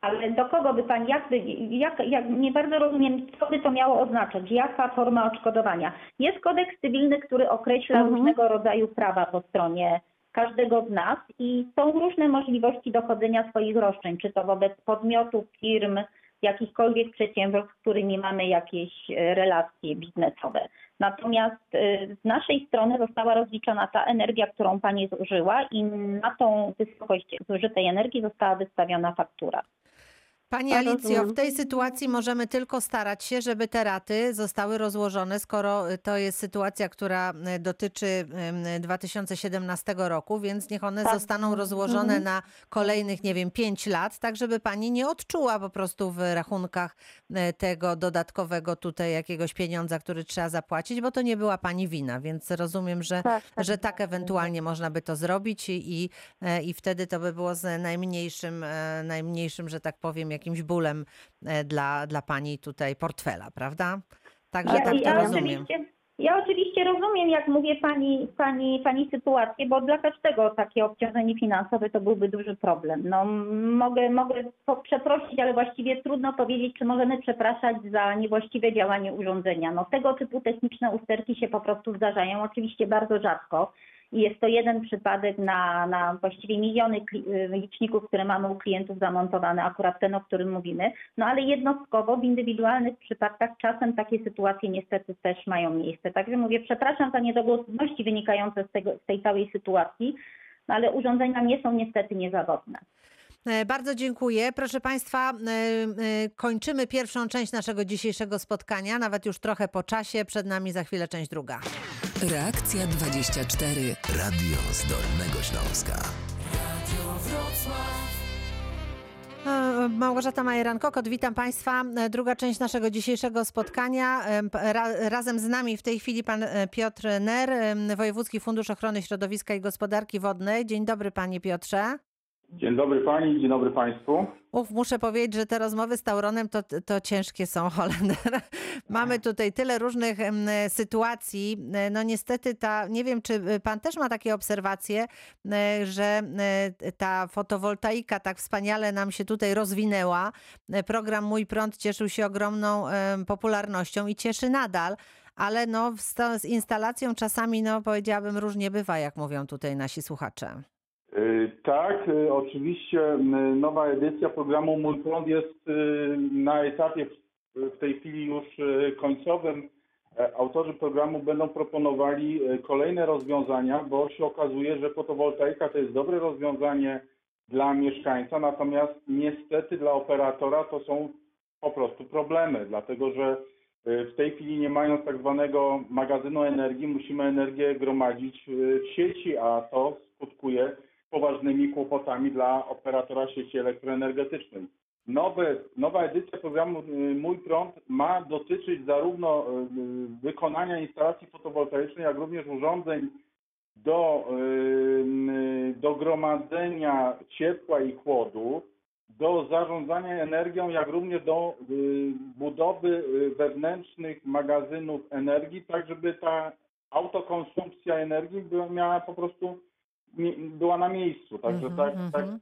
Ale do kogo by pani, jak, by, jak, jak nie bardzo rozumiem, co by to miało oznaczać, jaka forma odszkodowania. Jest kodeks cywilny, który określa Mhm. różnego rodzaju prawa po stronie każdego z nas i są różne możliwości dochodzenia swoich roszczeń, czy to wobec podmiotów, firm, jakichkolwiek przedsiębiorstw, z którymi mamy jakieś e, relacje biznesowe. Natomiast e, z naszej strony została rozliczona ta energia, którą pani zużyła i na tą wysokość zużytej energii została wystawiona faktura. Pani Alicjo, w tej sytuacji możemy tylko starać się, żeby te raty zostały rozłożone, skoro y, to jest sytuacja, która y, dotyczy ym, 2017 roku, więc niech one Tak. zostaną rozłożone Mhm. na kolejnych, nie wiem, 5 lat, tak żeby pani nie odczuła po prostu w rachunkach y, tego dodatkowego tutaj jakiegoś pieniądza, który trzeba zapłacić, bo to nie była pani wina, więc rozumiem, że Tak, tak. że tak ewentualnie można by to zrobić i, i, i wtedy to by było z najmniejszym, e, najmniejszym, że tak powiem, jakimś bólem e, dla, dla pani tutaj portfela, prawda? Także Ja, tak to ja, rozumiem. oczywiście, ja oczywiście rozumiem, jak mówię pani, pani, pani sytuację, bo dla każdego takie obciążenie finansowe to byłby duży problem. No, mogę, mogę przeprosić, ale właściwie trudno powiedzieć, czy możemy przepraszać za niewłaściwe działanie urządzenia. No, tego typu techniczne usterki się po prostu zdarzają, oczywiście bardzo rzadko. I jest to jeden przypadek na, na właściwie miliony y, liczników, które mamy u klientów zamontowane, akurat ten, o którym mówimy. No ale jednostkowo w indywidualnych przypadkach czasem takie sytuacje niestety też mają miejsce. Także mówię, przepraszam za niedogłosności wynikające z, tego, z tej całej sytuacji, no ale urządzenia nie są niestety niezawodne. E, Bardzo dziękuję. Proszę Państwa, e, e, kończymy pierwszą część naszego dzisiejszego spotkania, nawet już trochę po czasie. Przed nami za chwilę część druga. Reakcja 24. Radio z Dolnego Śląska. Małgorzata Majeran-Kokot, witam Państwa. Druga część naszego dzisiejszego spotkania. Ra, razem z nami w tej chwili pan Piotr Ner, Wojewódzki Fundusz Ochrony Środowiska i Gospodarki Wodnej. Dzień dobry Panie Piotrze. Dzień dobry Pani, dzień dobry Państwu. Uf, muszę powiedzieć, że te rozmowy z Tauronem to, to ciężkie są, Holender. Mamy tutaj tyle różnych sytuacji. E, No niestety ta, nie wiem, czy y, pan też ma takie obserwacje, e, że e, ta fotowoltaika tak wspaniale nam się tutaj rozwinęła. E, Program Mój Prąd cieszył się ogromną popularnością i cieszy nadal. Ale no, z, z instalacją czasami, no powiedziałabym, różnie bywa, jak mówią tutaj nasi słuchacze. Y, Tak, y, oczywiście y, nowa edycja programu Mój Prąd jest na etapie w- tej chwili już końcowym. E, Autorzy programu będą proponowali kolejne rozwiązania, bo się okazuje, że fotowoltaika to jest dobre rozwiązanie dla mieszkańca, natomiast niestety dla operatora to są po prostu problemy, dlatego że w tej chwili nie mając tak zwanego magazynu energii, musimy energię gromadzić w sieci, a to skutkuje poważnymi kłopotami dla operatora sieci elektroenergetycznej. Nowa edycja programu y, Mój Prąd ma dotyczyć zarówno y, y, wykonania instalacji fotowoltaicznej, jak również urządzeń do, do gromadzenia ciepła i chłodu, do zarządzania energią, jak również do budowy wewnętrznych magazynów energii, tak żeby ta autokonsumpcja energii miała po prostu była na miejscu. Także Mhm, tak, tak, mhm.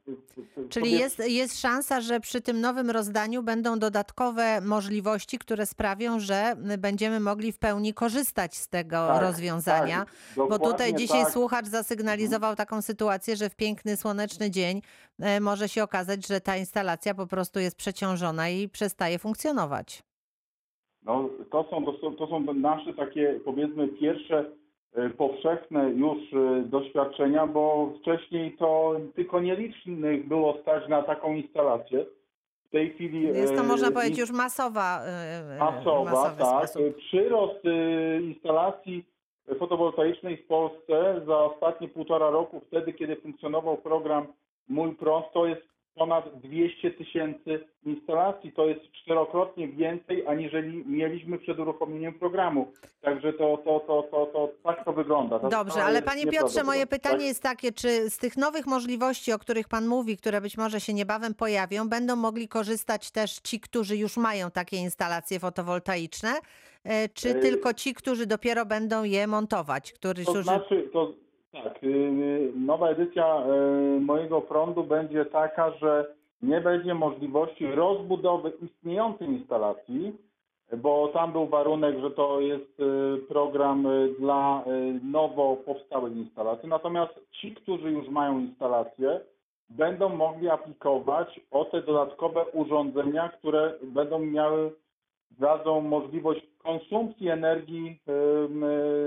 y, y, Czyli sobie- jest, jest szansa, że przy tym nowym rozdaniu będą dodatkowe możliwości, które sprawią, że będziemy mogli w pełni korzystać z tego Tak, rozwiązania. tak, Bo tutaj dzisiaj tak. słuchacz zasygnalizował taką sytuację, że w piękny, słoneczny dzień e, może się okazać, że ta instalacja po prostu jest przeciążona i przestaje funkcjonować. No, to, są, to, są, to są nasze takie, powiedzmy, pierwsze powszechne już e, doświadczenia, bo wcześniej to tylko nielicznych było stać na taką instalację. W tej chwili. Jest to, e, można powiedzieć, już masowa, e, masowa, tak. sposób. Przyrost e, instalacji fotowoltaicznej w Polsce za ostatnie półtora roku, wtedy kiedy funkcjonował program Mój Prąd, to jest ponad 200 tysięcy instalacji. To jest czterokrotnie więcej, aniżeli mieliśmy przed uruchomieniem programu. Także to, to, to, to, to tak to wygląda. Ta Dobrze, ale panie Piotrze, moje nieprawdopodobna. pytanie Tak? jest takie, czy z tych nowych możliwości, o których pan mówi, które być może się niebawem pojawią, będą mogli korzystać też ci, którzy już mają takie instalacje fotowoltaiczne, e, czy E, tylko ci, którzy dopiero będą je montować, którzy To już... znaczy, to tak, yy, nowa edycja yy, mojego prądu będzie taka, że nie będzie możliwości rozbudowy istniejącej instalacji, bo tam był warunek, że to jest program dla nowo powstałych instalacji. Natomiast ci, którzy już mają instalacje, będą mogli aplikować o te dodatkowe urządzenia, które będą miały dadzą możliwość konsumpcji energii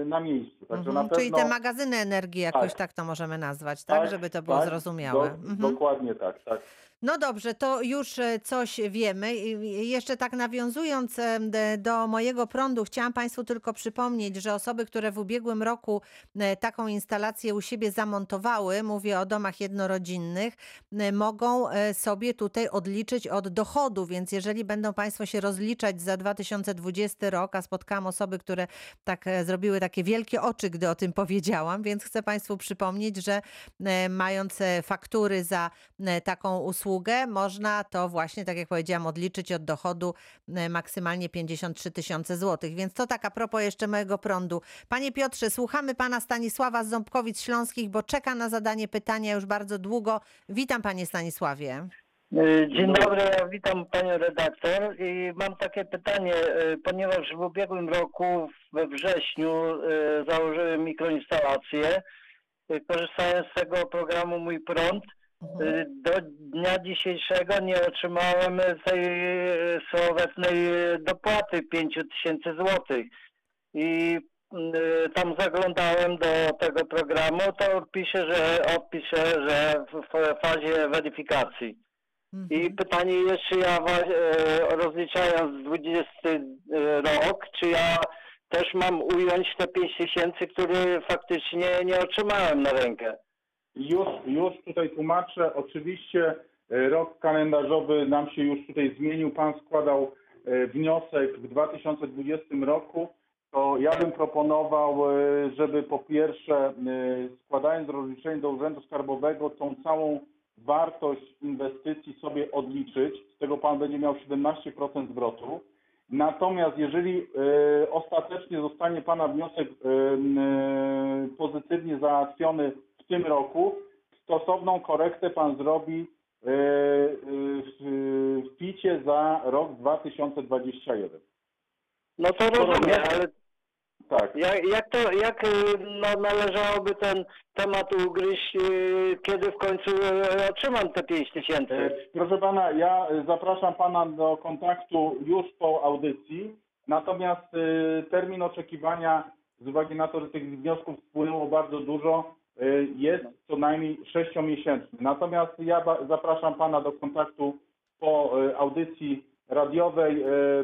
na miejscu. Także Mhm, na Czyli pewno, te magazyny energii jakoś tak. Tak. to możemy nazwać, tak? Tak, Żeby to było tak, zrozumiałe. Do, Mhm. Dokładnie tak, tak. No dobrze, to już e, coś wiemy. Jeszcze tak nawiązując do mojego prądu, chciałam Państwu tylko przypomnieć, że osoby, które w ubiegłym roku e, taką instalację u siebie zamontowały, mówię o domach jednorodzinnych, mogą e, sobie tutaj odliczyć od dochodu, więc jeżeli będą Państwo się rozliczać za 2020 rok, a spotkałam osoby, które tak zrobiły takie wielkie oczy, gdy o tym powiedziałam, więc chcę Państwu przypomnieć, że mając faktury za taką usługę, można to właśnie, tak jak powiedziałam, odliczyć od dochodu e, maksymalnie 53 tysiące złotych. Więc to tak a propos jeszcze mojego prądu. Panie Piotrze, słuchamy pana Stanisława z Ząbkowic Śląskich, bo czeka na zadanie pytania już bardzo długo. Witam panie Stanisławie. Y, Dzień dobry, ja witam panią redaktor i mam takie pytanie, y, ponieważ w ubiegłym roku we wrześniu założyłem mikroinstalację, korzystając z tego programu Mój Prąd. Y, Do dnia dzisiejszego nie otrzymałem tej y, słowetnej y, dopłaty 5 tysięcy złotych i y, tam zaglądałem do tego programu, to pisze, że odpiszę, że w fazie weryfikacji. Mhm. I pytanie jest, czy ja e, rozliczając 20 rok, czy ja też mam ująć te 5 tysięcy, które faktycznie nie otrzymałem na rękę. Już, już tutaj tłumaczę. Oczywiście e, rok kalendarzowy nam się już tutaj zmienił. Pan składał e, wniosek w 2020 roku. To ja bym proponował, e, żeby po pierwsze składając rozliczenie do Urzędu Skarbowego tą całą wartość inwestycji sobie odliczyć. Z tego Pan będzie miał 17% zwrotu. Natomiast jeżeli ostatecznie zostanie Pana wniosek pozytywnie załatwiony tym roku, stosowną korektę Pan zrobi e, e, w, picie za rok 2021. No to rozumiem, ale Tak. jak, jak to, jak y, no, należałoby ten temat ugryźć, y, kiedy w końcu y, otrzymam te 5 E, tysięcy? Proszę pana, ja e, zapraszam pana do kontaktu już po audycji. Natomiast e, termin oczekiwania, z uwagi na to, że tych wniosków wpłynęło bardzo dużo, e, jest co najmniej sześciomiesięczny. Natomiast ja zapraszam pana do kontaktu po e, audycji radiowej. E, e,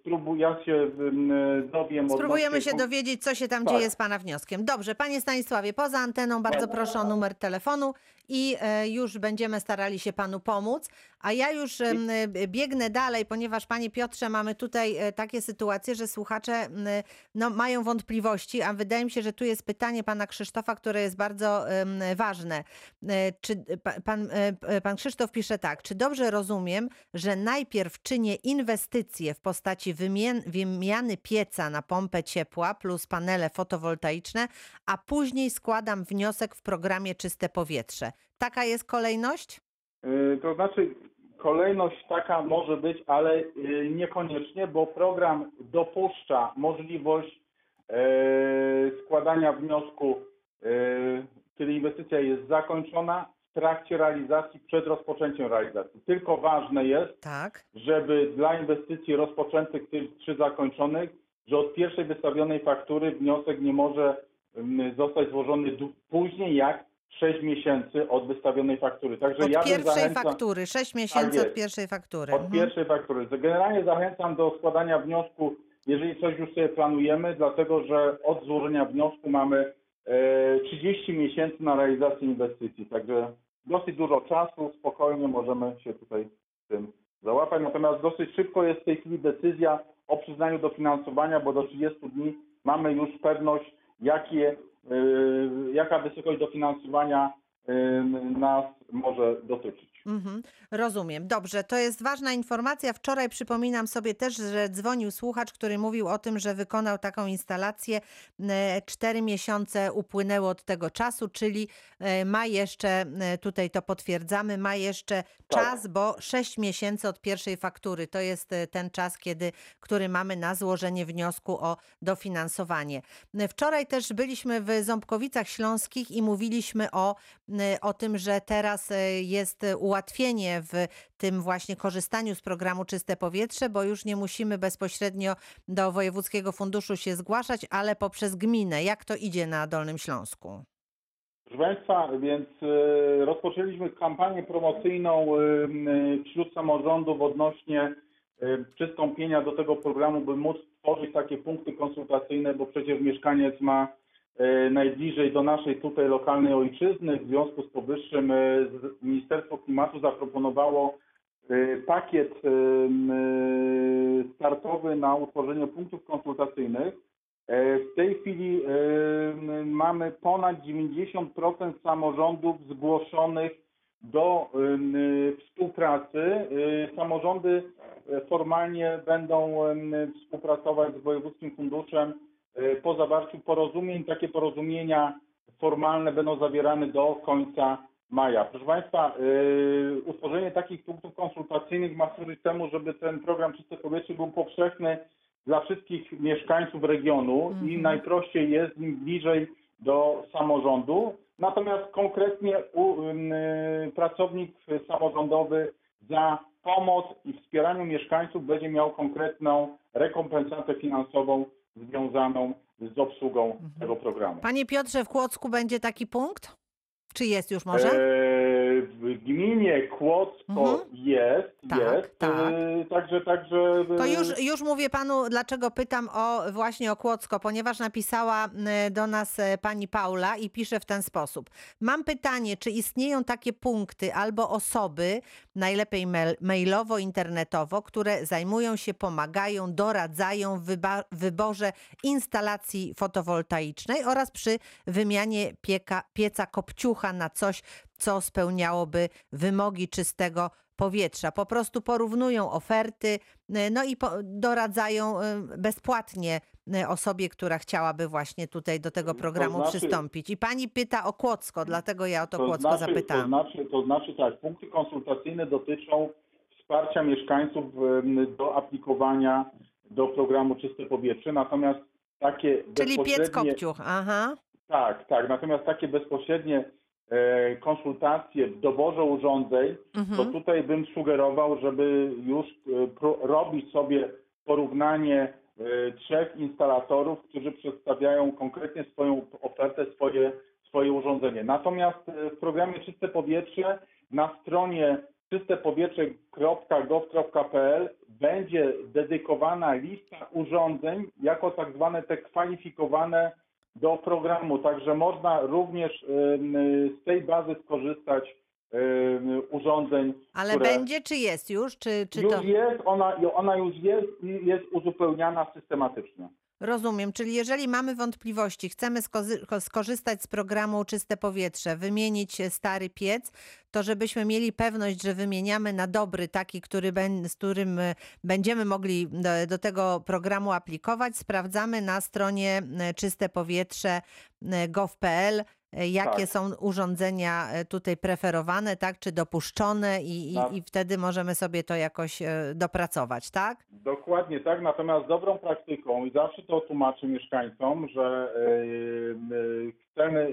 Spróbuj, ja się e, dowiem. Spróbujemy się dowiedzieć, co się tam Tak. dzieje z Pana wnioskiem. Dobrze, Panie Stanisławie, poza anteną bardzo proszę o numer telefonu i e, już będziemy starali się Panu pomóc. A ja już e, biegnę dalej, ponieważ Panie Piotrze, mamy tutaj e, takie sytuacje, że słuchacze no, mają wątpliwości, a wydaje mi się, że tu jest pytanie Pana Krzysztofa, które jest bardzo ważne. E, Czy pa- pan, pan Krzysztof pisze tak, czy dobrze rozumiem, że najpierw czynię inwestycje w postaci wymien- wymiany pieca na pompę ciepła plus panele fotowoltaiczne, a później składam wniosek w programie Czyste Powietrze. Taka jest kolejność? Y, To znaczy, kolejność taka może być, ale y, niekoniecznie, bo program dopuszcza możliwość e, składania wniosku, kiedy inwestycja jest zakończona, w trakcie realizacji, przed rozpoczęciem realizacji. Tylko ważne jest, Tak. żeby dla inwestycji rozpoczętych tych czy zakończonych, że od pierwszej wystawionej faktury wniosek nie może mm, zostać złożony później jak 6 miesięcy od wystawionej faktury. Także Od ja pierwszej faktury, 6 miesięcy jest. od pierwszej faktury. od Mhm. pierwszej faktury. Generalnie zachęcam do składania wniosku, jeżeli coś już sobie planujemy, dlatego że od złożenia wniosku mamy e, 30 miesięcy na realizację inwestycji. Także dosyć dużo czasu, spokojnie możemy się tutaj z tym załapać. Natomiast dosyć szybko jest w tej chwili decyzja o przyznaniu dofinansowania, bo do 30 dni mamy już pewność, jakie, e, jaka wysokość dofinansowania e, nas może dotyczyć. Mhm, rozumiem. Dobrze, to jest ważna informacja. Wczoraj przypominam sobie też, że dzwonił słuchacz, który mówił o tym, że wykonał taką instalację. E, Cztery miesiące upłynęły od tego czasu, czyli e, ma jeszcze, e, tutaj to potwierdzamy, ma jeszcze czas, bo sześć miesięcy od pierwszej faktury. To jest ten czas, kiedy, który mamy na złożenie wniosku o dofinansowanie. Wczoraj też byliśmy w Ząbkowicach Śląskich i mówiliśmy o, o tym, że teraz jest ułatwienie w tym właśnie korzystaniu z programu Czyste Powietrze, bo już nie musimy bezpośrednio do Wojewódzkiego Funduszu się zgłaszać, ale poprzez gminę. Jak to idzie na Dolnym Śląsku? Proszę Państwa, więc e, rozpoczęliśmy kampanię promocyjną e, m, wśród samorządów odnośnie przystąpienia do tego programu, by móc tworzyć takie punkty konsultacyjne, bo przecież mieszkaniec ma najbliżej do naszej tutaj lokalnej ojczyzny. W związku z powyższym e, Ministerstwo Klimatu zaproponowało e, pakiet e, e, startowy na utworzenie punktów konsultacyjnych. E, W tej chwili e, mamy ponad 90% samorządów zgłoszonych do współpracy. E, Samorządy e, formalnie będą współpracować z Wojewódzkim Funduszem e, po zawarciu porozumień. Takie porozumienia formalne będą zawierane do końca maja. Proszę Państwa, e, utworzenie takich punktów konsultacyjnych ma służyć temu, żeby ten program Czyste Powietrze był powszechny dla wszystkich mieszkańców regionu i Mhm. najprościej jest im bliżej do samorządu. Natomiast konkretnie u, y, pracownik samorządowy za pomoc i wspieraniu mieszkańców będzie miał konkretną rekompensatę finansową związaną z obsługą Mhm. tego programu. Panie Piotrze, w Kłodzku będzie taki punkt? Czy jest już może? E, w gminie Kłodzko Mhm. jest, Tak, jest. tak. E, także, także. To e, już, już mówię panu, dlaczego pytam o właśnie o Kłodzko, ponieważ napisała e, do nas pani Paula i pisze w ten sposób. Mam pytanie, czy istnieją takie punkty albo osoby, najlepiej mail, mailowo, internetowo, które zajmują się, pomagają, doradzają w wyborze instalacji fotowoltaicznej oraz przy wymianie pieka, pieca kopciucha na coś, co spełniałoby wymogi czystego powietrza. Po prostu porównują oferty, y, no i doradzają y, bezpłatnie y, osobie, która chciałaby właśnie tutaj do tego To programu znaczy- przystąpić. I pani pyta o Kłodzko, dlatego ja o to, To Kłodzko znaczy, to, zapytałam. znaczy, to znaczy tak, punkty konsultacyjne dotyczą wsparcia mieszkańców do aplikowania do programu Czyste Powietrze, natomiast takie Czyli piec bezpośrednie... kopciuch, aha. Tak, tak, natomiast takie bezpośrednie konsultacje w doborze urządzeń, to Mhm. tutaj bym sugerował, żeby już e, robić sobie porównanie e, trzech instalatorów, którzy przedstawiają konkretnie swoją ofertę, swoje, swoje urządzenie. Natomiast e, w programie Czyste Powietrze na stronie czystepowietrze.gov.pl będzie dedykowana lista urządzeń jako tak zwane te kwalifikowane do programu. Także można również z tej bazy skorzystać urządzeń. Ale które będzie czy jest już? Czy, czy już to... jest, ona, ona już jest i jest uzupełniana systematycznie. Rozumiem, czyli jeżeli mamy wątpliwości, chcemy skorzystać z programu Czyste Powietrze, wymienić e, stary piec, to żebyśmy mieli pewność, że wymieniamy na dobry, taki, który z którym e, będziemy mogli do, do tego programu aplikować, sprawdzamy na stronie e, czyste powietrze gov.pl, jakie Tak. są urządzenia e, tutaj preferowane, tak, czy dopuszczone i, i, Tak. i wtedy możemy sobie to jakoś e, dopracować, tak? Dokładnie tak, natomiast dobrą praktyką i zawsze to tłumaczę mieszkańcom, że yy, chcemy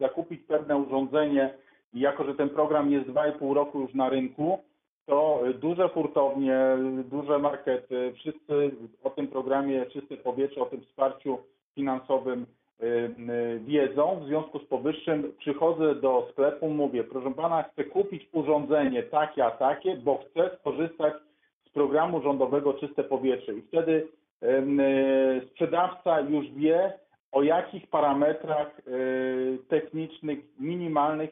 zakupić pewne urządzenie i jako, że ten program jest 2,5 roku już na rynku, to duże hurtownie, duże markety, wszyscy o tym programie Czyste Powietrze, o tym wsparciu finansowym wiedzą. W związku z powyższym przychodzę do sklepu, mówię, proszę pana, chcę kupić urządzenie takie, a takie, bo chcę skorzystać z programu rządowego Czyste Powietrze i wtedy e, sprzedawca już wie, o jakich parametrach e, technicznych minimalnych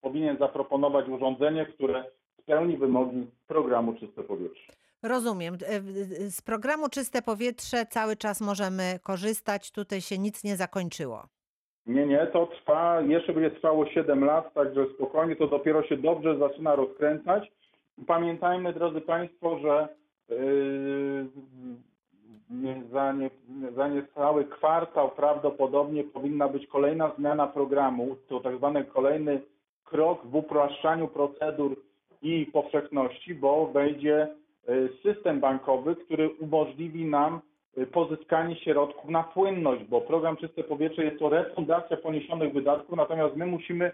powinien zaproponować urządzenie, które spełni wymogi programu Czyste Powietrze. Rozumiem. E, Z programu Czyste Powietrze cały czas możemy korzystać. Tutaj się nic nie zakończyło. Nie, nie, to trwa, jeszcze będzie trwało 7 lat, także spokojnie, to dopiero się dobrze zaczyna rozkręcać. Pamiętajmy, drodzy Państwo, że yy, za, nie, za niecały kwartał prawdopodobnie powinna być kolejna zmiana programu. To tak zwany kolejny krok w upraszczaniu procedur i powszechności, bo wejdzie y, system bankowy, który umożliwi nam y, pozyskanie środków na płynność, bo program Czyste Powietrze jest to refundacja poniesionych wydatków, natomiast my musimy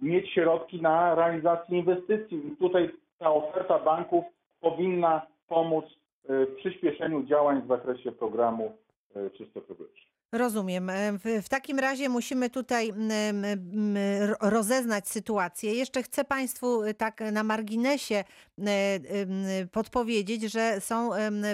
mieć środki na realizację inwestycji. I tutaj ta oferta banków powinna pomóc y, w przyspieszeniu działań w zakresie programu Czyste Powietrze. Rozumiem. E, W, w takim razie musimy tutaj ro- rozeznać sytuację. Jeszcze chcę Państwu e, tak na marginesie e, podpowiedzieć, że są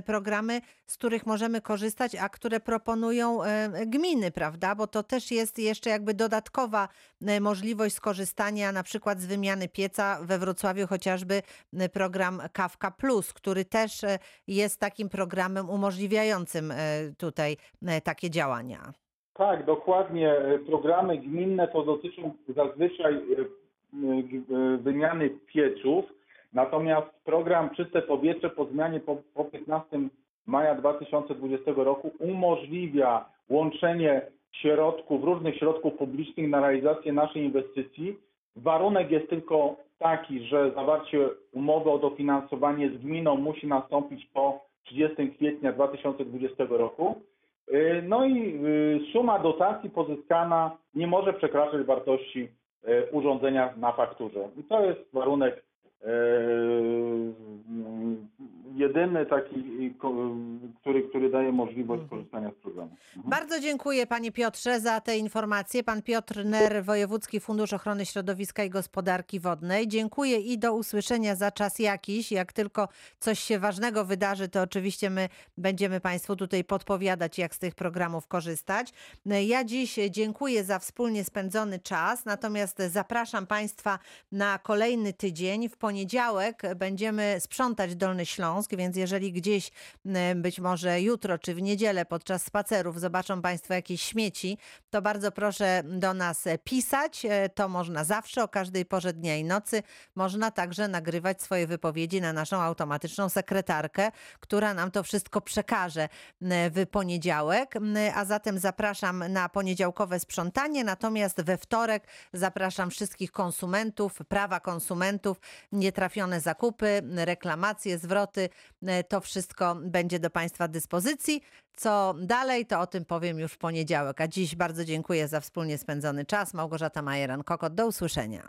programy, z których możemy korzystać, a które proponują e, gminy, prawda? Bo to też jest jeszcze jakby dodatkowa e, możliwość skorzystania na przykład z wymiany pieca we Wrocławiu chociażby e, program Kawka Plus, który też jest takim programem umożliwiającym tutaj takie działania. Tak, dokładnie. Programy gminne to dotyczą zazwyczaj wymiany pieców, natomiast program Czyste Powietrze po zmianie po, po 15 maja 2020 roku umożliwia łączenie środków, różnych środków publicznych na realizację naszej inwestycji. Warunek jest tylko taki, że zawarcie umowy o dofinansowanie z gminą musi nastąpić po 30 kwietnia 2020 roku. Y, No i y, suma dotacji pozyskana nie może przekraczać wartości y, urządzenia na fakturze. I to jest warunek jedyny taki, który, który daje możliwość korzystania z programu. Mhm. Bardzo dziękuję panie Piotrze za te informacje. Pan Piotr Ner, Wojewódzki Fundusz Ochrony Środowiska i Gospodarki Wodnej. Dziękuję i do usłyszenia za czas jakiś. Jak tylko coś się ważnego wydarzy, to oczywiście my będziemy Państwu tutaj podpowiadać, jak z tych programów korzystać. Ja dziś dziękuję za wspólnie spędzony czas, natomiast zapraszam Państwa na kolejny tydzień. W poniedziałek będziemy sprzątać Dolny Śląsk, więc jeżeli gdzieś być może jutro czy w niedzielę podczas spacerów zobaczą Państwo jakieś śmieci, to bardzo proszę do nas pisać. E, To można zawsze o każdej porze dnia i nocy. Można także nagrywać swoje wypowiedzi na naszą automatyczną sekretarkę, która nam to wszystko przekaże w poniedziałek. A zatem zapraszam na poniedziałkowe sprzątanie, natomiast we wtorek zapraszam wszystkich konsumentów, prawa konsumentów, nietrafione zakupy, reklamacje, zwroty. E, To wszystko będzie do Państwa dyspozycji. Co dalej, to o tym powiem już w poniedziałek. A dziś bardzo dziękuję za wspólnie spędzony czas. Małgorzata Majeran-Kokot, do usłyszenia.